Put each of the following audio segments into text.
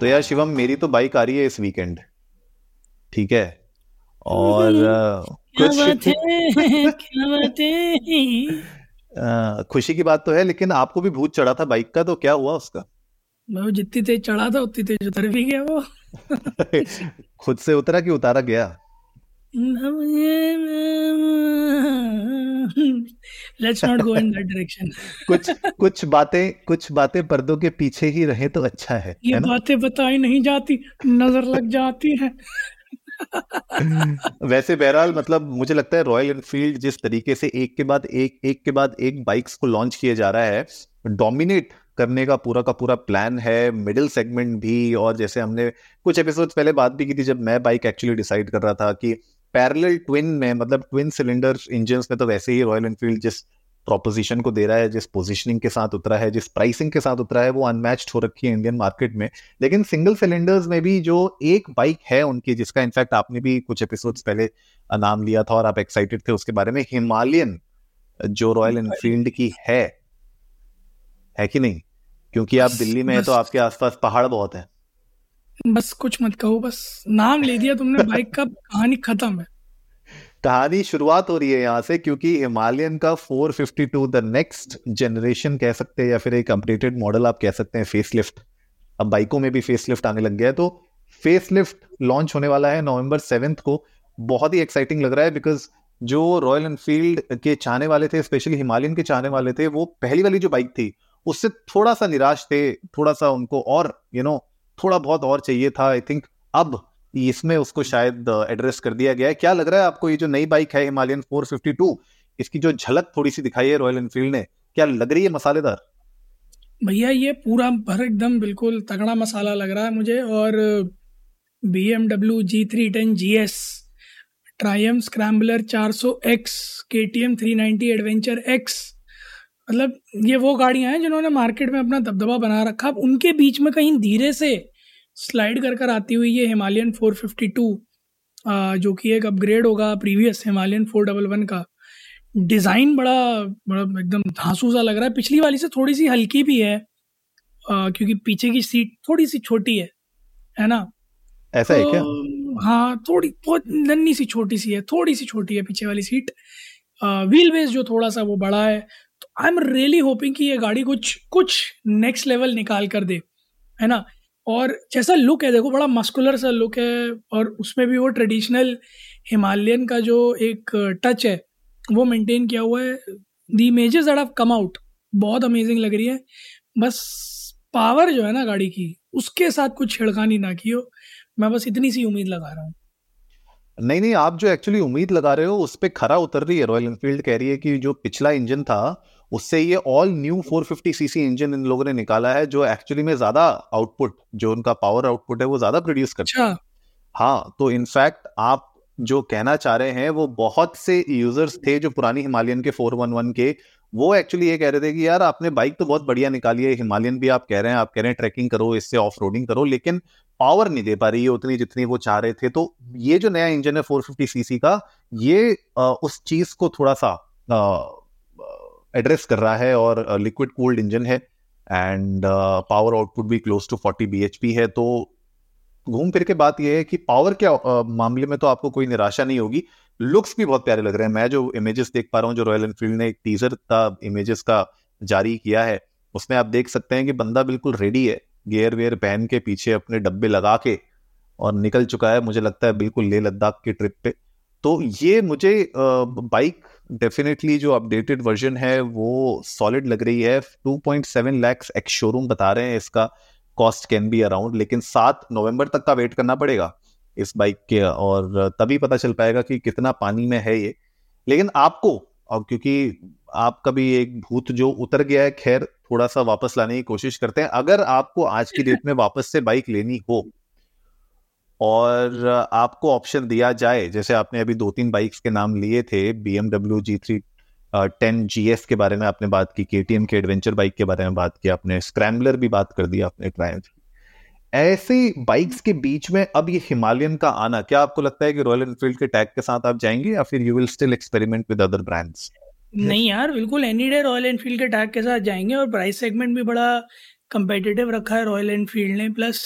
तो यार शिवम मेरी तो बाइक आ रही है इस वीकेंड ठीक है? और क्या बात है? क्या बात है? खुशी की बात तो है लेकिन आपको भी भूत चढ़ा था बाइक का तो क्या हुआ उसका? मैं जितनी तेज चढ़ा था उतनी तेज उतर भी गया वो। खुद से उतरा कि उतारा गया? Let's not go in that direction कुछ कुछ बातें कुछ बातें पर्दों के पीछे ही रहे तो अच्छा है ये बातें बताई नहीं जाती नज़र लग जाती है। वैसे बहरहाल मतलब मुझे लगता है रॉयल एनफील्ड जिस तरीके से एक के बाद एक एक के बाद एक बाइक्स को लॉन्च किया जा रहा है डोमिनेट करने का पूरा का पूरा प्लान है। मिडिल सेगमेंट भी और जैसे हमने कुछ एपिसोड पहले बात भी की थी जब मैं बाइक एक्चुअली डिसाइड कर रहा था कि पैरेलल ट्विन में मतलब ट्विन सिलेंडर इंजन में तो वैसे ही रॉयल एनफील्ड जिस प्रोपोजिशन को दे रहा है जिस पोजीशनिंग के साथ उतरा है जिस प्राइसिंग के साथ उतरा है वो अनमैच्ड हो रखी है इंडियन मार्केट में। लेकिन सिंगल सिलेंडर्स में भी जो एक बाइक है उनकी जिसका इनफैक्ट आपने भी कुछ एपिसोड्स पहले नाम लिया था और आप एक्साइटेड थे उसके बारे में हिमालयन जो रॉयल एनफील्ड की है। है कि नहीं? क्योंकि आप दिल्ली में है तो आपके आसपास पहाड़ बहुत है। बस कुछ मत कहो बस नाम ले दिया तुमने बाइक का कहानी खत्म है। कहानी शुरुआत हो रही है यहाँ से क्योंकि हिमालयन का 452 द नेक्स्ट जनरेशन कह सकते हैं या फिर एक अपडेटेड मॉडल आप कह सकते हैं फेसलिफ्ट अब बाइकों में भी फेसलिफ्ट आने लग गया है तो फेसलिफ्ट लॉन्च होने वाला है नवंबर सेवेंथ को। बहुत ही एक्साइटिंग लग रहा है बिकॉज़ जो रॉयल एनफील्ड के चाहने वाले थे स्पेशली हिमालयन के चाहने वाले थे वो पहली वाली जो बाइक थी उससे थोड़ा सा निराश थे थोड़ा सा उनको और यू you नो know, थोड़ा बहुत और चाहिए था आई थिंक अब इसमें उसको शायद एड्रेस कर दिया गया है। क्या लग रहा है आपको ये जो नई बाइक है हिमालयन 452 इसकी जो झलक थोड़ी सी दिखाई है रॉयल एनफील्ड ने? क्या लग रही है मसालेदार? भैया, ये पूरा भर एकदम बिल्कुल तगड़ा मसाला लग रहा है मुझे और B M W G three ten G S Triumph Scrambler चार सौ X K T M three ninety adventure X मतलब ये वो गाड़ियाँ हैं जिन्होंने मार्केट में अपना दबदबा बना रखा। अब उनके बीच में कहीं धीरे से स्लाइड कर कर आती हुई ये हिमालयन 452 जो कि एक अपग्रेड होगा प्रीवियस हिमालयन 411 का। डिज़ाइन बड़ा बड़ा एकदम धांसू सा लग रहा है। पिछली वाली से थोड़ी सी हल्की भी है आ, क्योंकि पीछे की सीट थोड़ी सी छोटी है है ना? ऐसा तो, है क्या? हाँ थोड़ी बहुत नन्नी सी छोटी सी है थोड़ी सी छोटी है पीछे वाली सीट। व्हील बेस जो थोड़ा सा वो बड़ा है आई एम रियली होपिंग कि ये गाड़ी कुछ कुछ नेक्स्ट लेवल निकाल कर दे, है ना? और जैसा लुक है, देखो, बड़ा मस्कुलर सा लुक है, और उसमें भी वो ट्रेडिशनल हिमालयन का जो एक टच है, वो मेंटेन किया हुआ है। The images that have come out बहुत अमेजिंग लग रही है। बस पावर जो है ना गाड़ी की, उसके साथ कुछ छिड़कानी ना की हो। मैं बस इतनी सी उम्मीद लगा रहा हूँ। नहीं नहीं, आप जो एक्चुअली उम्मीद लगा रहे हो, उस पर खरा उतर रही है रॉयल एनफील्ड कह रही है कि जो पिछला इंजन था उससे ये ऑल न्यू 450 सीसी इंजन इन लोगों ने निकाला है जो एक्चुअली में ज़्यादा आउटपुट जो उनका पावर आउटपुट है वो ज़्यादा प्रोड्यूस करता है। हाँ तो इनफैक्ट आप जो कहना चाह रहे हैं वो बहुत से यूज़र्स थे जो पुरानी हिमालयन के 411 के वो एक्चुअली ये कह रहे थे कि यार आपने बाइक तो बहुत बढ़िया निकाली है हिमालयन भी आप कह रहे हैं आप कह रहे हैं ट्रैकिंग करो इससे ऑफ़ रोडिंग करो लेकिन पावर नहीं दे पा रही है उतनी जितनी वो चाह रहे थे। तो ये जो नया इंजन है 450 सीसी का ये आ, उस चीज़ को थोड़ा सा एड्रेस कर रहा है और लिक्विड कूल्ड इंजन है एंड पावर आउटपुट भी क्लोज टू 40 bhp है तो घूम फिर के बात यह है कि पावर के uh, मामले में तो आपको कोई निराशा नहीं होगी। लुक्स भी बहुत प्यारे लग रहे हैं। मैं जो इमेजेस देख पा रहा हूँ जो रॉयल एनफील्ड ने एक टीजर का इमेजेस का जारी किया है उसमें आप देख सकते हैं कि बंदा बिल्कुल रेडी है गेयर वेयर पहन के पीछे अपने डब्बे लगा के और निकल चुका है मुझे लगता है बिल्कुल लेह लद्दाख की ट्रिप पे। तो ये मुझे बाइक डेफिनेटली जो अपडेटेड वर्जन है, वो सॉलिड लग रही है। 2.7 लैक्स एक्स शोरूम बता रहे हैं, इसका कॉस्ट कैन बी अराउंड लेकिन सात नवंबर तक का वेट करना पड़ेगा इस बाइक के, और तभी पता चल पाएगा कि कितना पानी में है ये। लेकिन आपको, और क्योंकि आपका भी एक भूत जो उतर गया है, खैर, थोड़ा सा वापस लाने की कोशिश करते हैं। अगर आपको आज की डेट में वापस से बाइक लेनी हो और आपको ऑप्शन दिया जाए, जैसे आपने अभी दो तीन बाइक्स के नाम लिए थे B M W G three ten G S के बारे में आपने बात की के टी एम के एडवेंचर बाइक के बारे में बात की, आपने स्क्रैम्बलर भी बात कर दिया आपने ट्रायम्फ ऐसे बाइक्स के बीच में अब ये हिमालयन का आना, क्या आपको लगता है कि रॉयल एनफील्ड के टैग के साथ आप जाएँगे या फिर you will still experiment with other brands नहीं यार, बिल्कुल एनी डे रॉयल एनफील्ड के टैग के साथ जाएँगे और प्राइस सेगमेंट भी बड़ा कंपेटिटिव रखा है रॉयल एनफील्ड ने प्लस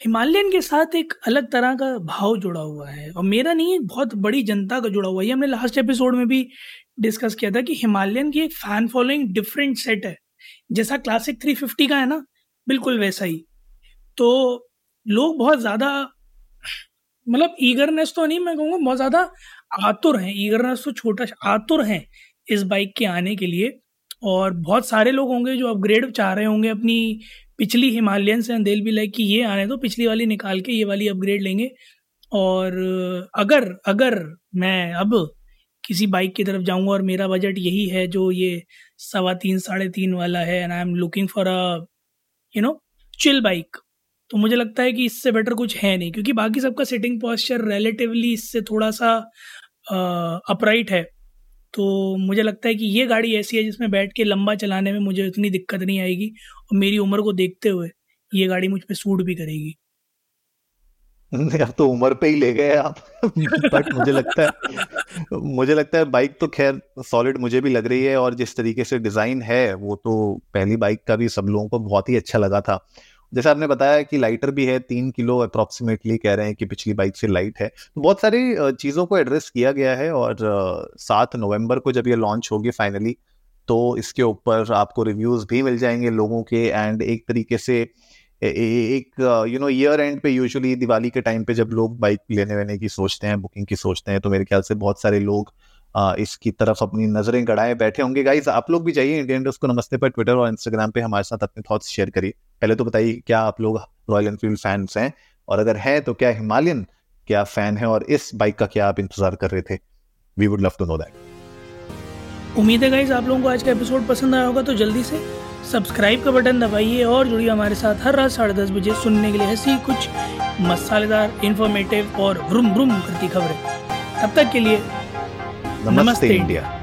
हिमालयन के साथ एक अलग तरह का भाव जुड़ा हुआ है। और मेरा नहीं, एक बहुत बड़ी जनता का जुड़ा हुआ है। हमने लास्ट एपिसोड में भी डिस्कस किया था कि हिमालयन की एक फ़ैन फॉलोइंग डिफरेंट सेट है। जैसा क्लासिक 350 का है ना, बिल्कुल वैसा ही। तो लोग बहुत ज़्यादा मतलब ईगरनेस तो नहीं, मैं कहूँगा बहुत ज़्यादा आतुर हैं। ईगरनेस तो छोटा आतुर हैं इस बाइक के आने के लिए। और बहुत सारे लोग होंगे जो अपग्रेड चाह रहे होंगे अपनी पिछली हिमालयन से दिल भी लाइक कि ये आने तो पिछली वाली निकाल के ये वाली अपग्रेड लेंगे। और अगर अगर मैं अब किसी बाइक की तरफ़ जाऊँगा और मेरा बजट यही है जो ये सवा तीन, साढ़े तीन वाला है and I am looking for a you know chill bike तो मुझे लगता है कि इससे बेटर कुछ है नहीं, क्योंकि बाकी सबका सिटिंग पॉस्चर रिलेटिवली इससे थोड़ा सा अपराइट है। तो मुझे लगता है कि ये गाड़ी ऐसी है जिसमें बैठ के लंबा चलाने में मुझे इतनी दिक्कत नहीं आएगी और मेरी उम्र को देखते हुए ये गाड़ी मुझ पर सूट भी करेगी। तो उम्र पे ही ले गए आप। बट मुझे लगता है, मुझे लगता है बाइक तो खैर सॉलिड मुझे भी लग रही है और जिस तरीके से डिज़ाइन है, वो तो पहली बाइक का भी सब लोगों को बहुत ही अच्छा लगा था। जैसे आपने बताया कि लाइटर भी है, तीन किलो अप्रोक्सीमेटली कह रहे हैं कि पिछली बाइक से लाइट है। तो बहुत सारी चीज़ों को एड्रेस किया गया है और सात नवंबर को जब ये लॉन्च होगी फाइनली तो इसके ऊपर आपको रिव्यूज़ भी मिल जाएँगे लोगों के एंड एक तरीके से एक यू नो ईयर एंड पे यूजुअली दिवाली के टाइम पे जब लोग बाइक लेने वेने की सोचते हैं बुकिंग की सोचते हैं तो मेरे ख्याल से बहुत सारे लोग इसकी तरफ़ अपनी नज़रें गड़ाए बैठे होंगे। गाइज़ आप लोग भी जाइए इंडियन को नमस्ते पर ट्विटर और इंस्टाग्राम पे हमारे साथ अपने थॉट्स शेयर करिए। पहले तो बताइए, क्या आप लोग रॉयल एनफील्ड फैंस हैं? और अगर है तो क्या हिमालयन क्या फ़ैन है? और इस बाइक का क्या आप इंतज़ार कर रहे थे? We would love to know that उम्मीद है गाइज़ आप लोगों को आज का एपिसोड पसंद आया होगा तो जल्दी से सब्सक्राइब का बटन दबाइए और जुड़िए हमारे साथ हर रात साढ़े दस बजे सुनने के लिए ऐसी कुछ मसालेदार इंफॉर्मेटिव और भ्रुम भ्रुम करती खबरें। तब तक के लिए नमस्ते, नमस्ते। इंडिया।